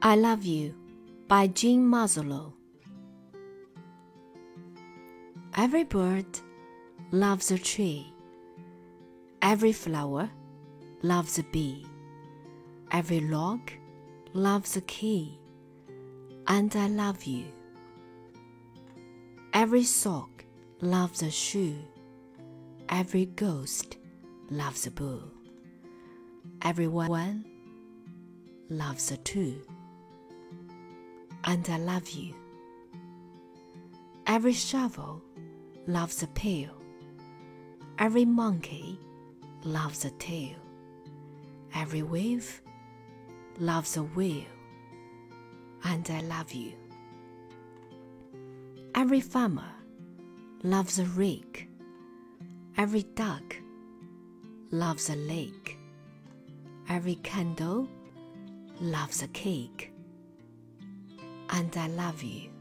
I Love You by Jean Marzollo. Every bird loves a tree. Every flower loves a bee. Every log loves a key. And I love you. Every sock loves a shoe. Every ghost loves a boo. Everyone loves a two. And I love you. Every shovel loves a pail. Every monkey loves a tail. Every wave loves a wheel. And I love you. Every farmer loves a rake. Every duck loves a lake. Every candle loves a cake. And I love you.